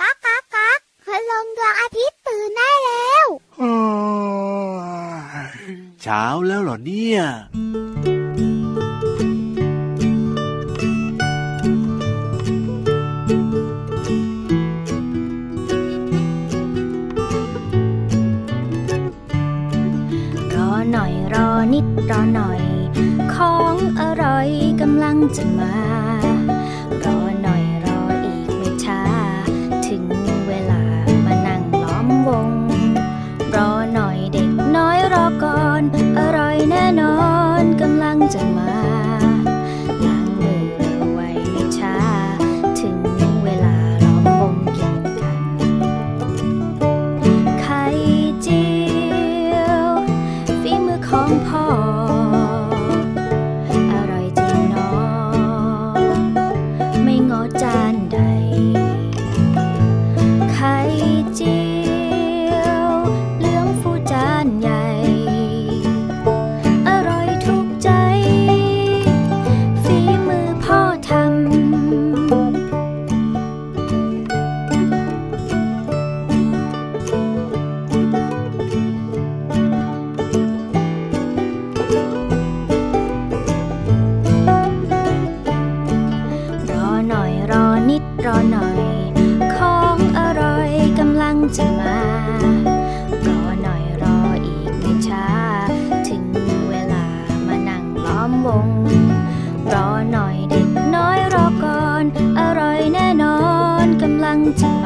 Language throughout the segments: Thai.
ก๊ากก๊ากก๊ากคืลงดวงอาทิตย์ตื่นได้แล้วเช้าแล้วเหรอเนี่ยนิดรอหน่อย ของอร่อยกำลังจะมา and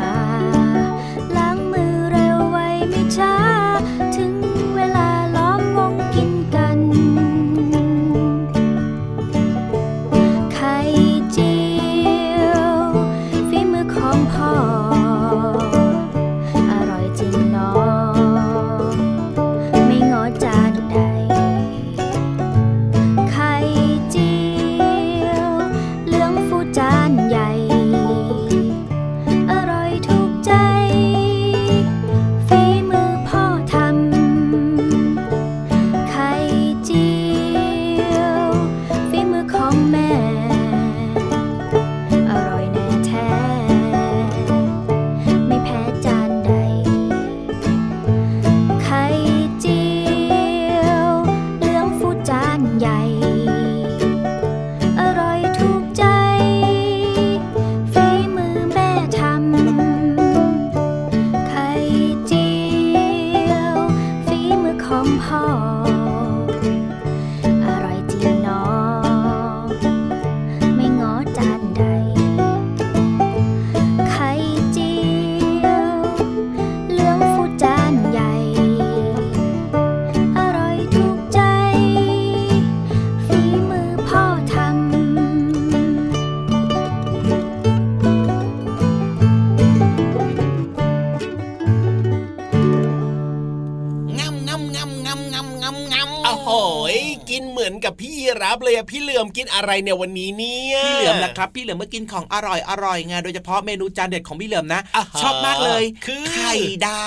กินอะไรเนี่ยวันนี้เนี่ยพี่เหลือมนะครับพี่เหลือมเมื่อกินของอร่อยอร่อยไงโดยเฉพาะเมนูจานเด็ดของพี่เหลือมนะชอบมากเลยคือไข่ดา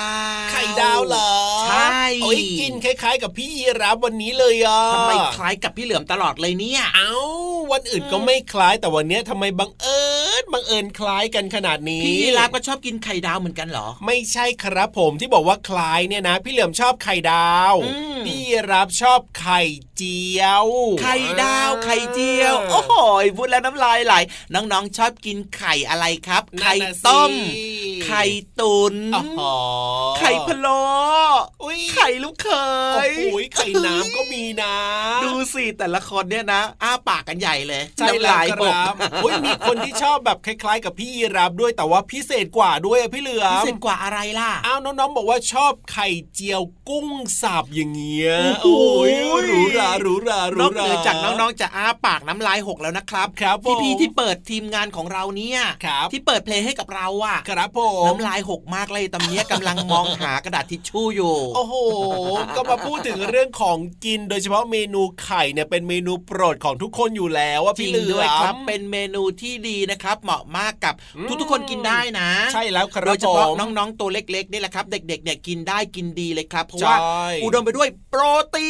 วไข่ดาวเหรอใช่โอ้ยกินคล้าย ๆ กับพี่รับวันนี้เลยอะทำไมคล้ายกับพี่เหลือมตลอดเลยเนี่ยเอ้า วันอื่นก็ไม่คล้ายแต่วันนี้ทำไมบังเอิญบังเอิญคล้ายกันขนาดนี้ พี่รับก็ชอบกินไข่ดาวเหมือนกันเหรอ ไม่ใช่ครับผมที่บอกว่าคล้ายเนี่ยนะ พี่เหลือมชอบไข่ดาว พี่รับชอบไข่เจียว ไข่ดาวไข่เจียว โอ้โหพูดแล้วน้ำลายไหลน้องๆชอบกินไข่อะไรครับ ไข่ต้ม ไข่ตุนไข่พะโล้ไข่ลูกเขยโอ้ยไข่น้ำก็มีนะ ดูสิแต่ละคนเนี่ยนะ อ้าปากกันใหญ่เลยใช่แล้วครับโอ้ยมีคนที่ชอบแบบคล้าย ๆ กับพี่รับด้วยแต่ว่าพิเศษกว่าด้วยพี่เหลือพิเศษกว่าอะไรล่ะอ้าวน้องๆบอกว่าชอบไข่เจียวกุ้งสับอย่างเงี้ยโอ้ยรู้รารู้รารู้รานอกเหนือจากน้องๆจะอ้าปากน้ำลายหกแล้วนะครับครับพี่ๆที่เปิดทีมงานของเราเนี่ยที่เปิดเพลงให้กับเราอะครับผมน้ำลายหกมากเลยตอนนี้กำลังมองหากระดาษทิชชู่อยู่ โอ้โหก็มาพูดถึงเรื่องของกินโดยเฉพาะเมนูไข่เนี่ยเป็นเมนูโปรดของทุกคนอยู่แล้แล้วว่าพี่เหลือด้วยครับเป็นเมนูที่ดีนะครับ เหมาะมากกับทุกๆคนกินได้นะ ใช่แล้วครับโดยเฉพาะน้องๆตัวเล็กๆนี่แหละครับ เด็กๆเนี่ยกินได้กินดีเลยครับ เพราะว่าอุดมไปด้วยโปรตี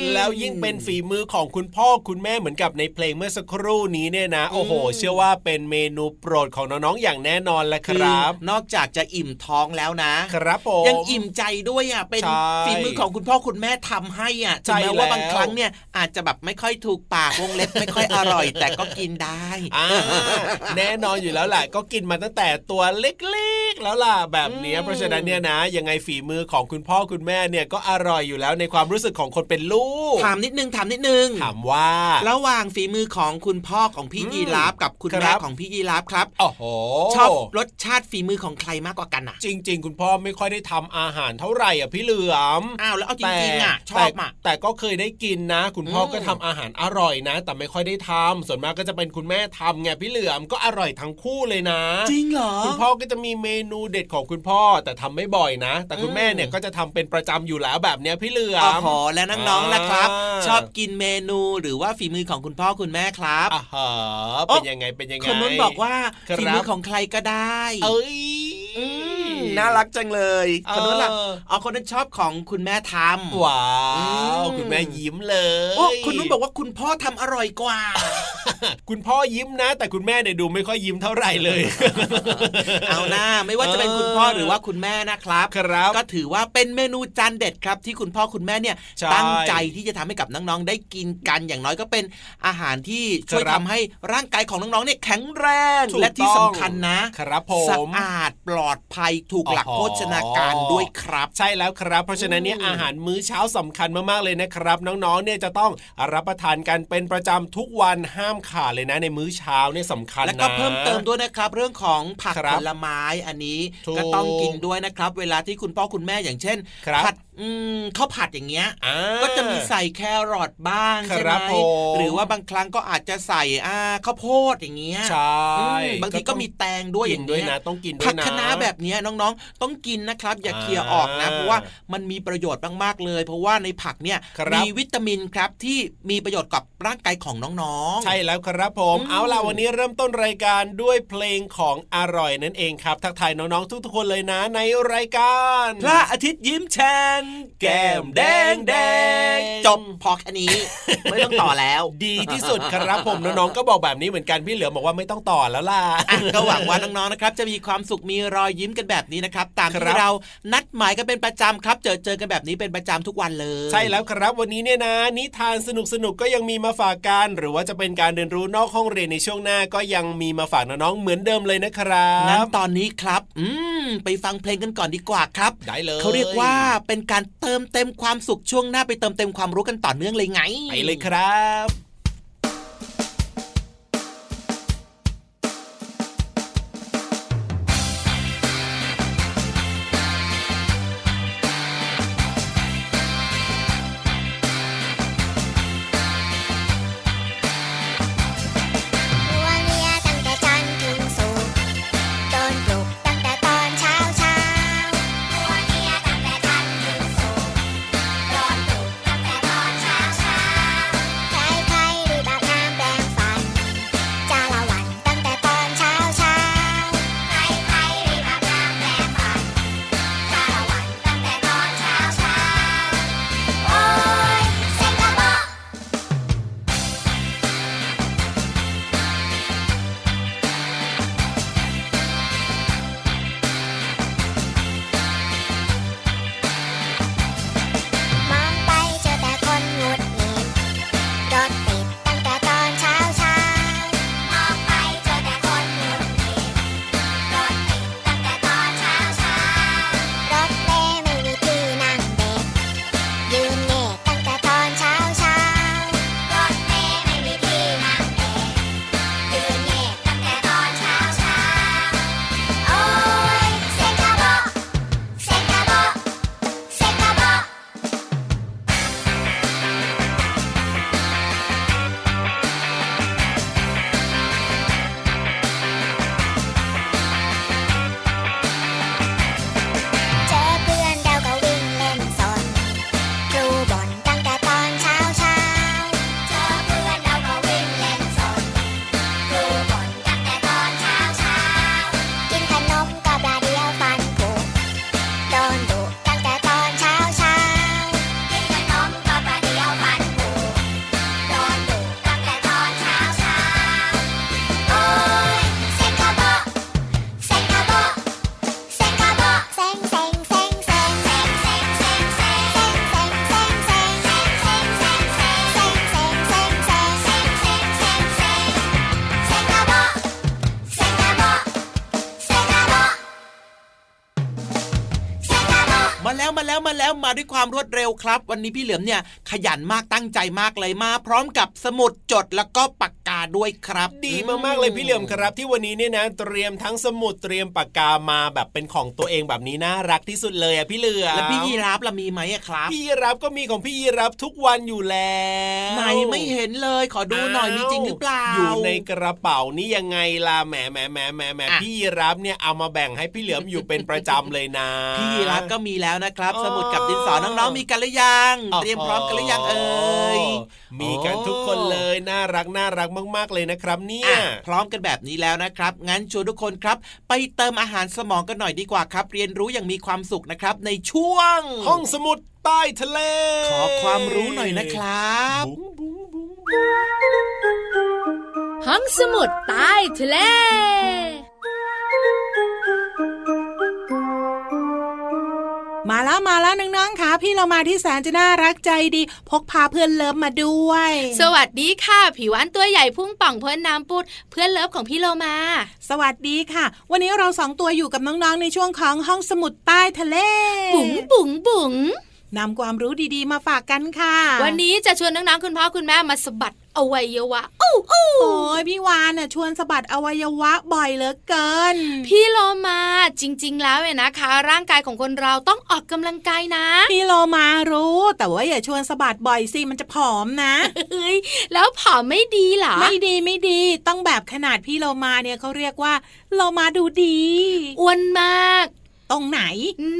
นแล้วยิ่งเป็นฝีมือของคุณพ่อคุณแม่เหมือนกับในเพลงเมื่อสักครู่นี้เนี่ยนะ โอ้โห เชื่อว่าเป็นเมนูโปรดของน้องๆอย่างแน่นอนแหละครับ นอกจากจะอิ่มท้องแล้วนะ ครับผมยังอิ่มใจด้วยอะเป็นฝีมือของคุณพ่อคุณแม่ทำให้อะถึงแม้ว่าบางครั้งเนี่ยอาจจะแบบไม่ค่อยถูกปากวงเล็บไม่ค่อยอร่อยแต่ก็กินได้แน่นอนอยู่แล้วแหละก็กินมาตั้งแต่ตัวเล็กๆแล้วล่ะแบบนี้เพราะฉะนั้นเนี่ยนะ ยังไงฝีมือของคุณพ่อคุณแม่เนี่ยก็อร่อยอยู่แล้วในความรู้สึกของคนเป็นลูกถามนิดนึงถามนิดนึงถามว่า ระหว่างฝีมือของคุณพ่อของพี่ยีราฟกับคุณแม่ของพี่ยีราฟครับโอ้โหชอบรสชาติฝีมือของใครมากกว่ากันอะ จริง ๆ คุณพ่อไม่ค่อยได้ทำอาหารเท่าไหร่อะพี่เหลือมอ้าวแล้วเอาจริงๆอะชอบอะแต่ก็เคยได้กินนะ คุณพ่อก็ทำอาหารอร่อยนะ แต่ไม่ค่อยได้ทำส่วนมากก็จะเป็นคุณแม่ทำไงพี่เหลือมก็อร่อยทั้งคู่เลยนะ จริงเหรอคุณพ่อก็จะมีเมนูเด็ดของคุณพ่อแต่ทำไม่บ่อยนะ แต่คุณแม่เนี่ยก็จะทำเป็นประจำอยู่แล้วแบบเนี้ยพี่เหลือมอ๋อแล้วน้องๆล่ะครับ ชอบกินเมนูหรือว่าฝีมือของคุณพ่อคุณแม่ครับอ๋อเป็นยังไงเป็นยังไงคนนู้นบอกว่าฝีมือของใครก็ได้ เอ้ย น่ารักจังเลยคนนั้นล่ะอ๋อคนนั้นชอบของคุณแม่ทำว้าวคุณแม่ยิ้มเลยโอ้คุณนุ่นบอกว่าคุณพ่อทำอร่อยกว่า คุณพ่อยิ้มนะ แต่คุณแม่เนี่ยดูไม่ค่อยยิ้มเท่าไหร่เลย เอาหน้าไม่ว่าจะเป็นคุณพ่อหรือว่าคุณแม่นะครับครับ ก็ถือว่าเป็นเมนูจานเด็ดครับ ที่คุณพ่อคุณแม่เนี่ยตั้งใจที่จะทำให้กับน้องๆ ได้กินกันอย่างน้อยก็เป็นอาหารที่ช่วยทำให้ร่างกายของน้องๆเนี่ยแข็งแรง และที่สำคัญนะครับผมสะอาดปลอดภัยถูกหลักโภชนาการด้วยครับ ใช่แล้วครับ เพราะฉะนั้นเนี่ยอาหารมื้อเช้าสำคัญมากๆเลยนะครับ น้องๆเนี่ยจะต้องรับประทานกันเป็นประจำทุกวันห้ามขาดเลยนะในมื้อเช้าเนี่ยสำคัญนะแล้วก็เพิ่มเติมด้วยนะครับ เรื่องของผักผลไม้อันนี้ก็ต้องกินด้วยนะครับ เวลาที่คุณพ่อคุณแม่อย่างเช่นผัดข้าวผัดอย่างเงี้ย ก็จะมีใส่แครอทบ้างใช่ไหมหรือว่าบางครั้งก็อาจจะใส่อ่าข้าวโพดอย่างเงี้ยใช่บางทีก็มีแตงด้วยอย่างด้วยนะต้องกินด้วยนะผักคะน้าแบบนี้น้องๆ ต้องกินนะครับ อย่าเคลียร์ออกนะ เพราะว่ามันมีประโยชน์มากๆเลย เพราะว่าในผักเนี่ยมีวิตามินครับที่มีประโยชน์กับร่างกายของน้องๆ ใช่แล้วครับผมเอาล่ะวันนี้เริ่มต้นรายการด้วยเพลงของอร่อยนั่นเองครับ ทักทายน้องๆทุกๆคนเลยนะในรายการ พระอาทิตย์ยิ้มแฉ่งแก้มแดงแดงจบพอแค่นี้ ไม่ต้องต่อแล้ว ดีที่สุดครับผมน้องๆก็บอกแบบนี้เหมือนกันพี่เหลือบอกว่าไม่ต้องต่อแล้วล่ะก็หวังว่าน้องๆนะครับ จะมีความสุขมีรอยยิ้มกันแบบนี้นะครับตามที่เรานัดหมายกันเป็นประจำครับ เจอเจอกันแบบนี้เป็นประจำทุกวันเลย ใช่แล้วครับวันนี้เนี่ยนะ นิทานสนุกสนุกก็ยังมีมาฝากกัน หรือว่าจะเป็นการเรียนรู้นอกห้องเรียนในช่วงหน้าก็ยังมีมาฝากน้องๆเหมือนเดิมเลยนะครับงั้นตอนนี้ครับ อืม ไปฟังเพลงกันก่อนดีกว่าครับได้เลยเขาเรียกว่าเป็นการเติมเต็มความสุขช่วงหน้าไปเติมเต็มความรู้กันต่อเนื่องเลยไงไปเลยครับ แล้วมาแล้วมาแล้วมาด้วยความรวดเร็วครับ วันนี้พี่เหลือมเนี่ยขยันมากตั้งใจมากเลยมา พร้อมกับสมุดจดแล้วก็ปากกาด้วยครับ ดีมากๆเลยพี่เหลือมครับ ที่วันนี้เนี่ยนะเตรียมทั้งสมุดเตรียมปากกามาแบบเป็นของตัวเองแบบนี้น่ารักที่สุดเลยอะพี่เหลือมแล้วพี่ยีราฟล่ะมีไหมอะครับ พี่ยีรับก็มีของพี่ยีรับทุกวันอยู่แล้วไหนไม่เห็นเลยขอดูหน่อยมีจริงหรือเปล่าอยู่ในกระเป๋านี่ยังไงล่ะแหมแหมแหมแหมแหมอะพี่ยีรับเนี่ยเอามาแบ่งให้พี่เหลือมอยู่เป็นประจำเลยนะ พี่ยีราฟก็มีแล้วนะครับอ๋อสมุดกับดินสอน้องๆมีกันหรือยังเตรียมพร้อมกันหรือยังเอ่ยมีกันทุกคนเลยน่ารักน่ารักมาก ๆเลยนะครับ เนี่ยอะพร้อมกันแบบนี้แล้วนะครับ งั้นชวนทุกคนครับ ไปเติมอาหารสมองกันหน่อยดีกว่าครับ เรียนรู้อย่างมีความสุขนะครับ ในช่วง ห้องสมุดใต้ทะเล ขอความรู้หน่อยนะครับบุ้งบุ้งบุ้งห้องสมุดใต้ทะเล มาแล้วมาแล้วน้องๆค่ะพี่โลมาที่แสนจะน่ารักใจดี พกพาเพื่อน love มาด้วย สวัสดีค่ะ พี่วาฬตัวใหญ่พุงป่องพ่นน้ำปู๊ดเพื่อน love ของพี่โลมา สวัสดีค่ะ วันนี้เราสองตัวอยู่กับน้องๆในช่วงของห้องสมุดใต้ทะเล บุ๋งบุ๋งบุ๋งนำความรู้ดีๆ มาฝากกันค่ะ วันนี้จะชวนน้องๆคุณพ่อคุณแม่มาสะบัด อวัยวะอู้อู้โอ้ยพี่วาฬน่ะชวนสะบัดอวัยวะบ่อยเหลือเกิน พี่โลมาจริง ๆ แล้วเนี่ยนะคะ ร่างกายของคนเราต้องออกกำลังกายนะ พี่โลมารู้ แต่ว่าอย่าชวนสะบัดบ่อยสิมันจะผอมนะเฮ้ยแล้วผอมไม่ดีเหรอไม่ดีไม่ดีต้องแบบขนาดพี่โลมาเนี่ยเขาเรียกว่าโลมาดูดีอ้วนมาก ตรงไหน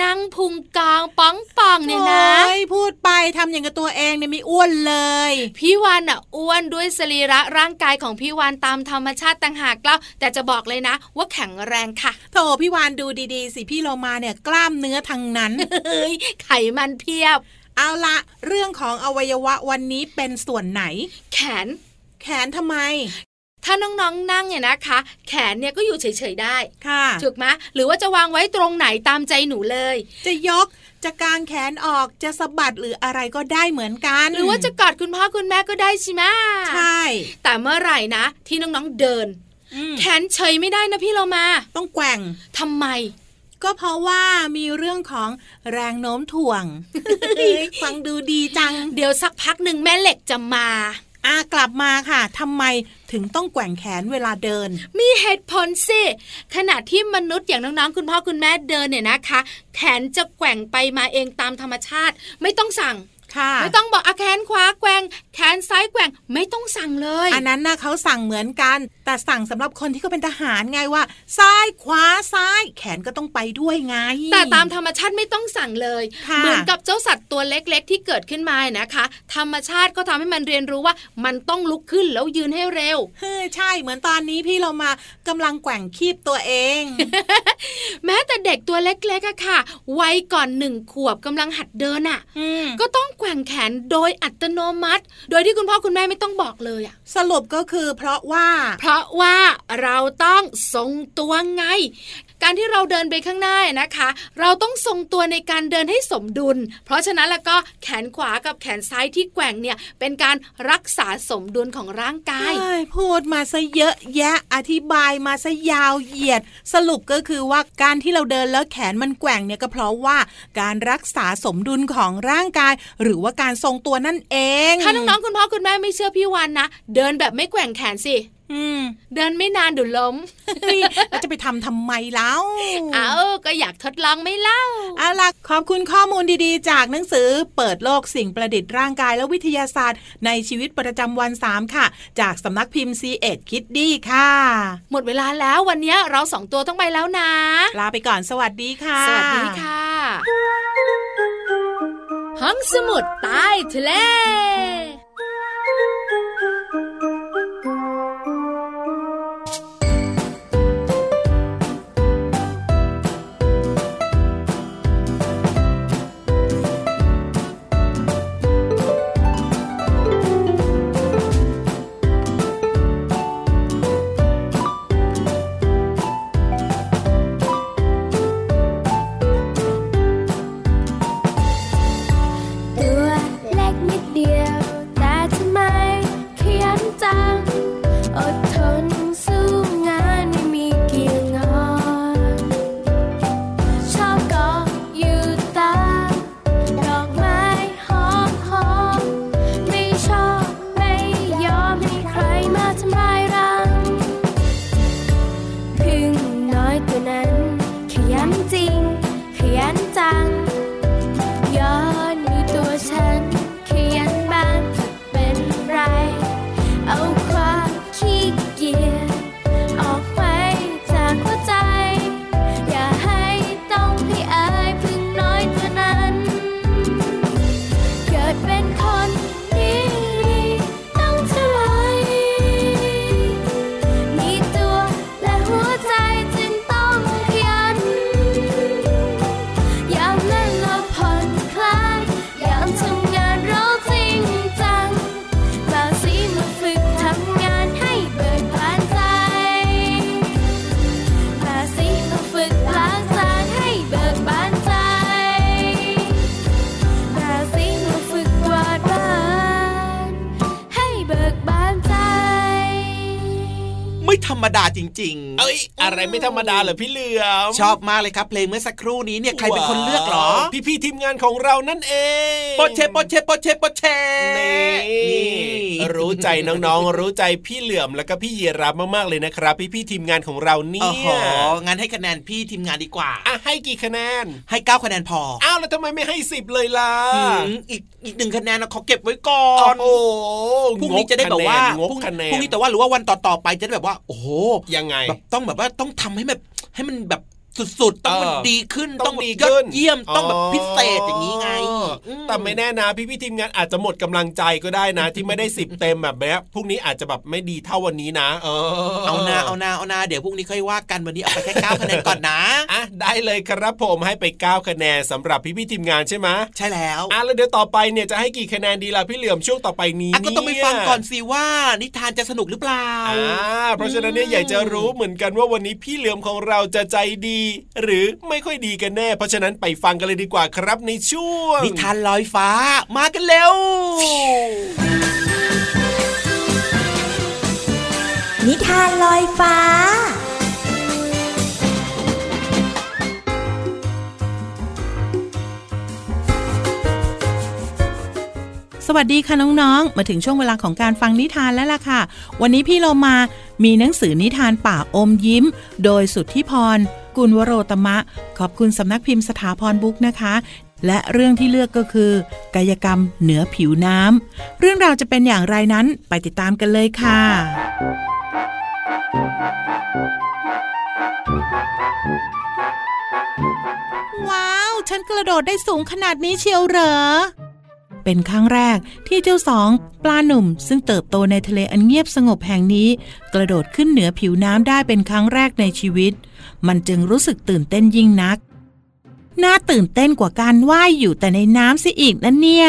นั่งพุงกองป้องปองเนี่ยนะโอ้ยพูดไปทำอย่างกับตัวเองเนี่ยไม่อ้วนเลย พี่วานอะอ้วนด้วยสรีระร่างกายของพี่วานตามธรรมชาติต่างหากเล่าแต่จะบอกเลยนะ ว่าแข็งแรงค่ะโถพี่วานดูดีๆสิพี่โลมาเนี่ยกล้ามเนื้อทั้งนั้นเฮ้ยไขมันเพียบ เอาละเรื่องของอวัยวะวันนี้เป็นส่วนไหน แขน แขนทำไม ถ้าน้องๆนนั่งเนี่ยนะคะ แขนเนี่ยก็อยู่เฉยๆได้ค่ะถูกไหมหรือว่าจะวางไว้ตรงไหนตามใจหนูเลย จะยกจะกางแขนออกจะสะบัดหรืออะไรก็ได้เหมือนกัน หรือว่าจะกอดคุณพ่อคุณแม่ก็ได้ใช่ไหมใช่ แต่เมื่อไหร่นะ ที่น้องๆเดินอืมแขนเฉยไม่ได้นะพี่เรามา ต้องแกว่งทำไมก็เพราะว่ามีเรื่องของแรงโน้มถ่วง ฟังดูดีจัง เดี๋ยวสักพักหนึ่งแม่เหล็กจะมา อากลับมาค่ะทำไม ถึงต้องแกว่งแขนเวลาเดิน มีเหตุผลสิขณะที่มนุษย์อย่างน้องๆคุณพ่อคุณแม่เดินเนี่ยนะคะ แขนจะแกว่งไปมาเองตามธรรมชาติ ไม่ต้องสั่ง ไม่ต้องบอกอะแขนขวาแกว่งแขนซ้ายแกว่งไม่ต้องสั่งเลย อันนั้นนะเขาสั่งเหมือนกัน แต่สั่งสำหรับคนที่เขาเป็นทหารไงว่า ซ้ายขวาซ้าย แขนก็ต้องไปด้วยไง แต่ตามธรรมชาติไม่ต้องสั่งเลยค่ะเหมือนกับเจ้าสัตว์ตัวเล็กๆ ที่เกิดขึ้นมานะคะ ธรรมชาติก็ทำให้มันเรียนรู้ว่า มันต้องลุกขึ้นแล้วยืนให้เร็วเฮ้ยใช่เหมือนตอนนี้พี่เรามากำลังแกว่งคีบตัวเอง แม้แต่เด็กตัวเล็กๆอะค่ะ วัยก่อนหนึ่งขวบกำลังหัดเดินอะอืมก็ต้องแกว่งแขนโดยอัตโนมัติ โดยที่คุณพ่อคุณแม่ไม่ต้องบอกเลยอะสรุปก็คือเพราะว่า เพราะว่าเราต้องทรงตัวไง การที่เราเดินไปข้างหน้านะคะ เราต้องทรงตัวในการเดินให้สมดุล เพราะฉะนั้นแล้วก็แขนขวากับแขนซ้ายที่แกว่งเนี่ยเป็นการรักษาสมดุลของร่างกายเอ้ยพูดมาซะเยอะแยะอธิบายมาซะยาวเหยียด สรุปก็คือว่าการที่เราเดินแล้วแขนมันแกว่งเนี่ยก็เพราะว่าการรักษาสมดุลของร่างกายหรือว่าการทรงตัวนั่นเอง ถ้าน้องๆคุณพ่อคุณแม่ไม่เชื่อพี่วันนะเดินแบบไม่แกว่งแขนสิอืมเดินไม่นานเดี๋ยวล้มเฮ้ยแล้วจะไปทำทำไมแล้วเอาก็อยากทดลองไหม่เล่าเอาล่ะขอบคุณข้อมูลดีๆ จากหนังสือ เปิดโลกสิ่งประดิษฐ์ร่างกายและวิทยาศาสตร์ ในชีวิตประจำวัน 3 ค่ะ จากสำนักพิมพ์ c ีเอ็ดคิดดีค่ะ หมดเวลาแล้ววันนี้เราสองตัวต้องไปแล้วนะ ลาไปก่อนสวัสดีค่ะ สวัสดีค่ะ ห้องสมุดใต้ทะเล ธรรมดาจริง ๆ เอ้ย อะไรไม่ธรรมดาเหรอพี่เหลือมชอบมากเลยครับเพลงเมื่อสักครู่นี้เนี่ยใครเป็นคนเลือกหรอ พี่ๆทีมงานของเรานั่นเองโปเชโปเชโปเชโปเชนี่รู้ใจน้องๆ รู้ใจพี่เหลือมแล้วก็พี่ยีราฟมากๆเลยนะครับ พี่ๆทีมงานของเราเนี่ยงั้นให้คะแนนพี่ทีมงานดีกว่าอะให้กี่คะแนน ให้เก้าคะแนนพออ้าวแล้วทำไมไม่ให้สิบเลยล่ะอีกอีกหนึ่งคะแนนเขาเก็บไว้ก่อนโอ้พรุ่งนี้จะได้แบบว่าพรุ่งนี้แต่ว่าหรือว่าวันต่อๆไปจะได้แบบว่าโอ้โหยังไงแบบต้องแบบว่าต้องทำให้แบบให้มันแบบ สุดๆ ต้องมันดีขึ้นต้องดียอดเยี่ยมต้องแบบพิเศษอย่างนี้ไง แต่ไม่แน่นะพี่พี่ทีมงานอาจจะหมดกำลังใจก็ได้นะ ที่ไม่ได้สิบเต็มแบบแบบพรุ่งนี้อาจจะแบบไม่ดีเท่าวันนี้นะ เออเอานาเอานาเอานาเดี๋ยวพรุ่งนี้ค่อยว่ากันวันนี้เอาไปแค่เก้าคะแนนก่อนนะอะได้เลยครับผมให้ไปเก้าคะแนนสำหรับพี่พี่ทีมงานใช่ไหมใช่แล้วอะแล้วเดี๋ยวต่อไปเนี่ยจะให้กี่คะแนนดีล่ะพี่เหลี่ยมช่วงต่อไปนี้ก็ต้องไปฟังก่อนสิว่านิทานจะสนุกหรือเปล่าอ่าเพราะฉะนั้นเนี่ยอยากจะรู้เหมือนกันว่าวันนี้พี่เหลี่ยมของเราจะใจดีหรือไม่ค่อยดีกันแน่ เพราะฉะนั้นไปฟังกันเลยดีกว่าครับในช่วงนิทานลอยฟ้ามากันเร็ว นิทานลอยฟ้าสวัสดีค่ะน้องๆ มาถึงช่วงเวลาของการฟังนิทานแล้วล่ะค่ะ วันนี้พี่เรามา มีหนังสือนิทานป่าอมยิ้ม โดยสุทธิพร กุลวโรตมะ ขอบคุณสำนักพิมพ์สถาพรบุ๊กนะคะ และเรื่องที่เลือกก็คือ กายกรรมเหนือผิวน้ำเรื่องราวจะเป็นอย่างไรนั้นไปติดตามกันเลยค่ะว้าว ฉันกระโดดได้สูงขนาดนี้เชียวเหรอ เป็นครั้งแรกที่เจ้าสองปลาหนุ่ม ซึ่งเติบโตในทะเลอันเงียบสงบแห่งนี้ กระโดดขึ้นเหนือผิวน้ำได้เป็นครั้งแรกในชีวิต มันจึงรู้สึกตื่นเต้นยิ่งนัก น่าตื่นเต้นกว่าการว่ายอยู่แต่ในน้ำเสียอีกนั่นเนี่ย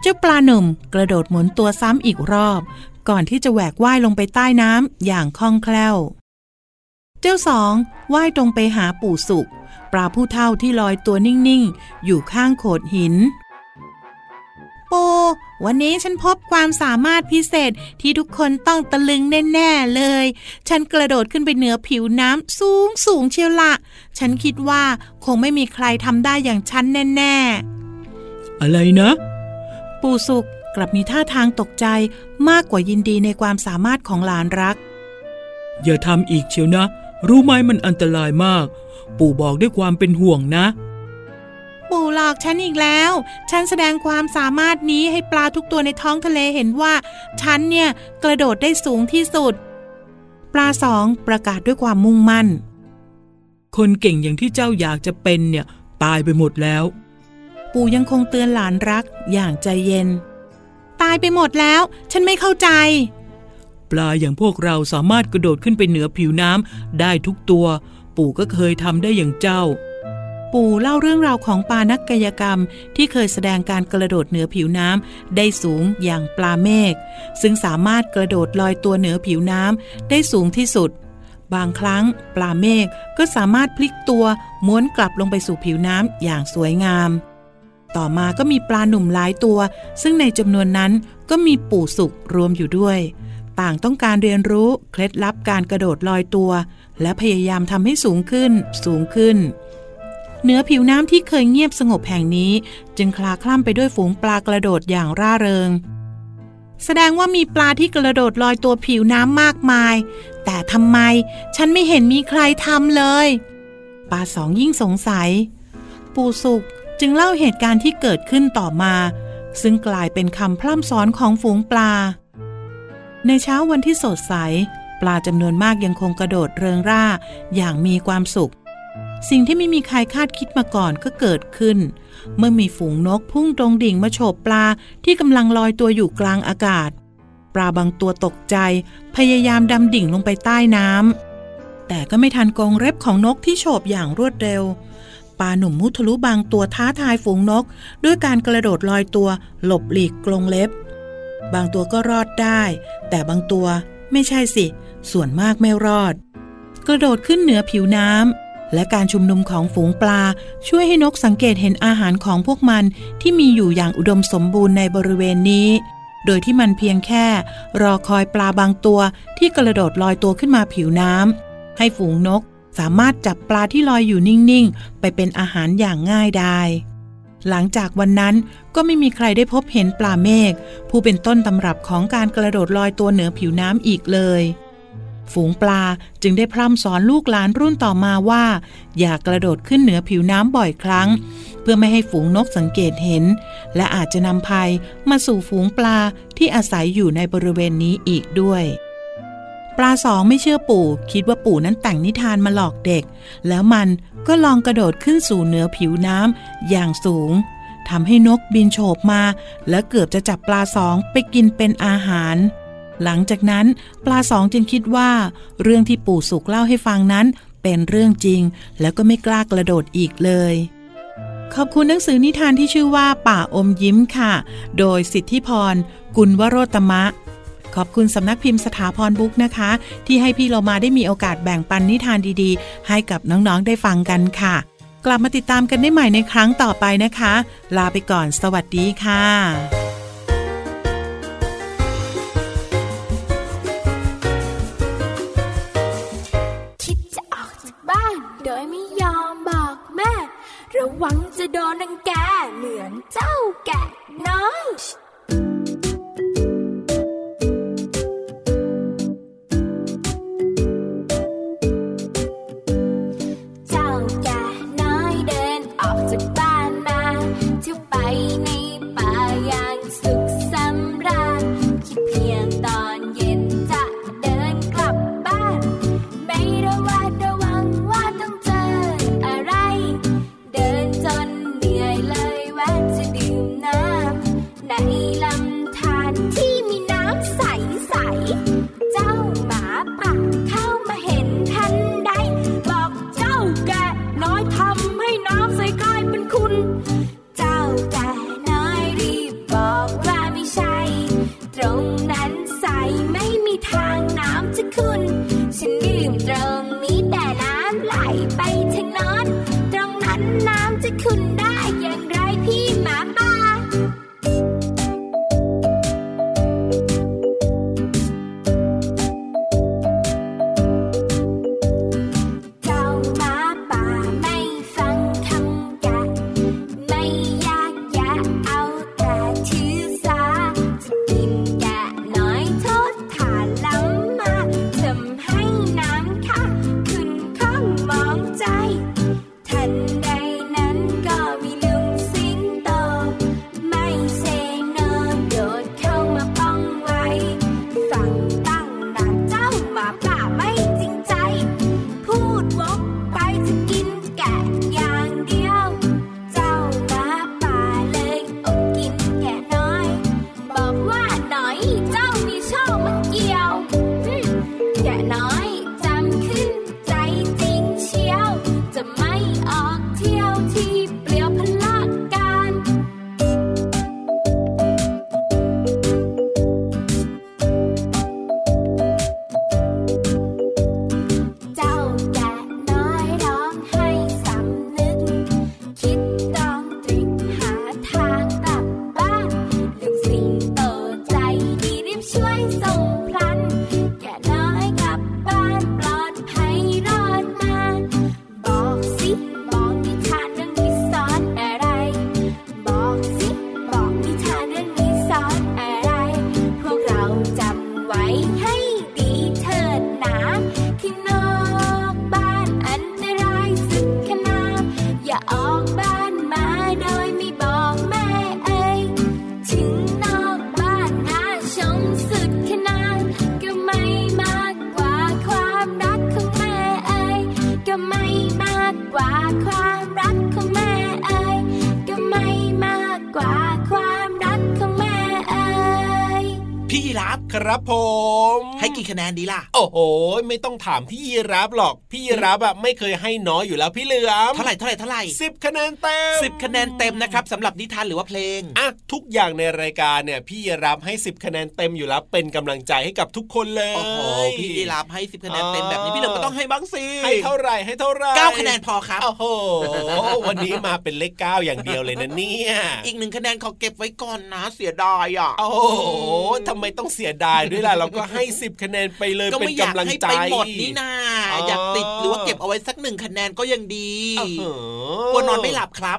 เจ้าปลาหนุ่มกระโดดหมุนตัวซ้ำอีกรอบ ก่อนที่จะแหวกว่ายลงไปใต้น้ำอย่างคล่องแคล่ว เจ้าสองว่ายตรงไปหาปู่สุกปลาผู้เท่าที่ลอยตัวนิ่ง ๆ อยู่ข้างโขดหิน ปูวันนี้ฉันพบความสามารถพิเศษที่ทุกคนต้องตะลึงแน่ๆเลย ฉันกระโดดขึ้นไปเหนือผิวน้ำสูงสูงเชียวละ ฉันคิดว่าคงไม่มีใครทำได้อย่างฉันแน่ๆ อะไรนะ ปู่สุกกลับมีท่าทางตกใจมากกว่ายินดีในความสามารถของหลานรัก อย่าทำอีกเชียวนะ รู้ไหมมันอันตรายมาก ปู่บอกด้วยความเป็นห่วงนะ ปู่หลอกฉันอีกแล้ว ฉันแสดงความสามารถนี้ให้ปลาทุกตัวในท้องทะเลเห็นว่า ฉันเนี่ยกระโดดได้สูงที่สุด ปลาสองประกาศด้วยความมุ่งมั่น คนเก่งอย่างที่เจ้าอยากจะเป็นเนี่ย ตายไปหมดแล้ว ปู่ยังคงเตือนหลานรักอย่างใจเย็น ตายไปหมดแล้ว ฉันไม่เข้าใจ ปลาอย่างพวกเราสามารถกระโดดขึ้นไปเหนือผิวน้ำได้ทุกตัว ปู่ก็เคยทำได้อย่างเจ้า ปู่เล่าเรื่องราวของปลานักกายกรรม ที่เคยแสดงการกระโดดเหนือผิวน้ำได้สูงอย่างปลาเมฆซึ่งสามารถกระโดดลอยตัวเหนือผิวน้ำได้สูงที่สุด บางครั้งปลาเมฆก็สามารถพลิกตัวม้วนกลับลงไปสู่ผิวน้ำอย่างสวยงาม ต่อมาก็มีปลาหนุ่มหลายตัว ซึ่งในจำนวนนั้นก็มีปู่สุกรวมอยู่ด้วยต่างต้องการเรียนรู้เคล็ดลับการกระโดดลอยตัว และพยายามทำให้สูงขึ้น สูงขึ้น เหนือผิวน้ำที่เคยเงียบสงบแห่งนี้ จึงคลาคล่ำไปด้วยฝูงปลากระโดดอย่างร่าเริง แสดงว่ามีปลาที่กระโดดลอยตัวผิวน้ำมากมาย แต่ทำไมฉันไม่เห็นมีใครทำเลย ปลาสองยิ่งสงสัย ปูสุกจึงเล่าเหตุการณ์ที่เกิดขึ้นต่อมา ซึ่งกลายเป็นคำพร่ำสอนของฝูงปลา ในเช้าวันที่สดใส ปลาจำนวนมากยังคงกระโดดเริงร่าอย่างมีความสุข สิ่งที่ไม่มีใครคาดคิดมาก่อนก็เกิดขึ้น เมื่อมีฝูงนกพุ่งตรงดิ่งมาโฉบปลาที่กำลังลอยตัวอยู่กลางอากาศ ปลาบางตัวตกใจ พยายามดำดิ่งลงไปใต้น้ำแต่ก็ไม่ทันกองเร็บของนกที่โฉบอย่างรวดเร็วปลาหนุ่มมุทะลุบางตัวท้าทายฝูงนก ด้วยการกระโดดลอยตัวหลบหลีกกรงเล็บ บางตัวก็รอดได้ แต่บางตัวไม่ใช่สิ ส่วนมากไม่รอด กระโดดขึ้นเหนือผิวน้ำ และการชุมนุมของฝูงปลา ช่วยให้นกสังเกตเห็นอาหารของพวกมันที่มีอยู่อย่างอุดมสมบูรณ์ในบริเวณนี้ โดยที่มันเพียงแค่ รอคอยปลาบางตัวที่กระโดดลอยตัวขึ้นมาผิวน้ำให้ฝูงนกสามารถจับปลาที่ลอยอยู่นิ่ง ๆ ไปเป็นอาหารอย่างง่ายได้ หลังจากวันนั้นก็ไม่มีใครได้พบเห็นปลาเมฆผู้เป็นต้นตำรับของการกระโดดลอยตัวเหนือผิวน้ำอีกเลย ฝูงปลาจึงได้พร่ำสอนลูกหลานรุ่นต่อมาว่า อย่ากระโดดขึ้นเหนือผิวน้ำบ่อยครั้ง เพื่อไม่ให้ฝูงนกสังเกตเห็น และอาจจะนำภัยมาสู่ฝูงปลาที่อาศัยอยู่ในบริเวณนี้อีกด้วย ปลาสองไม่เชื่อปู่ คิดว่าปู่นั้นแต่งนิทานมาหลอกเด็ก แล้วมันก็ลองกระโดดขึ้นสู่เหนือผิวน้ำอย่างสูงทำให้นกบินโฉบมา และเกือบจะจับปลาสองไปกินเป็นอาหาร หลังจากนั้นปลาสองจึงคิดว่า เรื่องที่ปู่สุกเล่าให้ฟังนั้น เป็นเรื่องจริง แล้วก็ไม่กล้ากระโดดอีกเลย ขอบคุณหนังสือนิทานที่ชื่อว่าป่าอมยิ้มค่ะ โดยสิทธิพร กุลวโรตมะ ขอบคุณสำนักพิมพ์สถาพรบุ๊กนะคะ ที่ให้พี่เรามาได้มีโอกาสแบ่งปันนิทานดีๆ ให้กับน้องๆได้ฟังกันค่ะ กลับมาติดตามกันได้ใหม่ในครั้งต่อไปนะคะ ลาไปก่อน สวัสดีค่ะ หวังจะโดนนังแกเหมือนเจ้าแกน้อย I cry. รับครับผม ให้กี่คะแนนดีล่ะ โอ้โห ไม่ต้องถามพี่ยีรับหรอก พี่ยีรับอะไม่เคยให้น้อยอยู่แล้วพี่เหลือมเท่าไหร่เท่าไหร่เท่าไหร่สิบคะแนนเต็มสิบคะแนนเต็มนะครับสำหรับนิทานหรือว่าเพลงอะทุกอย่างในรายการเนี่ยพี่ยีรับให้สิบคะแนนเต็มอยู่แล้วเป็นกำลังใจให้กับทุกคนเลยโอ้โหพี่ยีรับให้สิบคะแนนเต็มแบบนี้พี่เหลือมก็ต้องให้บ้างสิให้เท่าไหร่ให้เท่าไหร่เก้าคะแนนพอครับโอ้โหวันนี้มาเป็นเลขเก้าอย่างเดียวเลยนะเนี่ยอีกหนึ่งคะแนนขอเก็บไว้ก่อนนะเสียดายอะโอ้โหทำไมต้องเสียดายด้วยล่ะเราก็ให้สิบคะแนนไปเลยก็เป็นไม่อยากกำลังให้ใจไปหมดนี่นาอ๋อออยากติดหรือว่าเก็บเอาไว้สักหนึ่งคะแนนก็ยังดีโอ้โหกลัวนอนไม่หลับครับ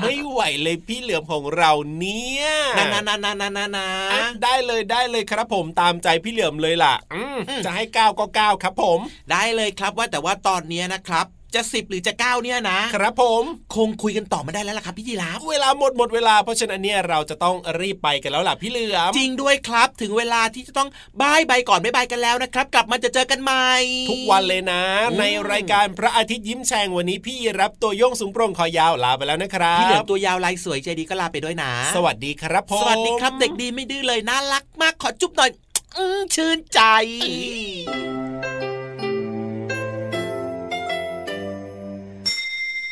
ไม่ไหวเลยพี่เหลือมของเราเนี่ยนานานานานานานาอะได้เลยได้เลยครับผมตามใจพี่เหลือมเลยล่ะอืมจะให้เก้าก็เก้าครับผม ได้เลยครับว่าแต่ว่าตอนเนี้ยนะครับ จะสิบหรือจะเก้าเนี่ยนะ ครับผมคงคุยกันต่อไม่ได้แล้วล่ะครับพี่ยีราฟเวลาหมดหมดเวลาเพราะฉะนั้นเนี่ยเราจะต้องรีบไปกันแล้วล่ะพี่เหลือมจริงด้วยครับถึงเวลาที่จะต้อง bye bye ก่อน bye bye กันแล้วนะครับ กลับมาจะเจอกันใหม่ทุกวันเลยนะอืมในรายการพระอาทิตย์ยิ้มแฉ่งวันนี้พี่ยีราฟตัวโย่งสูงโปร่งคอยาวลาไปแล้วนะครับพี่เหลือมตัวยาวลายสวยใจดีก็ลาไปด้วยนะ สวัสดีครับผมสวัสดีครับเด็กดีไม่ดื้อเลยน่ารักมากขอจุ๊บหน่อยอื้อชื่นใจ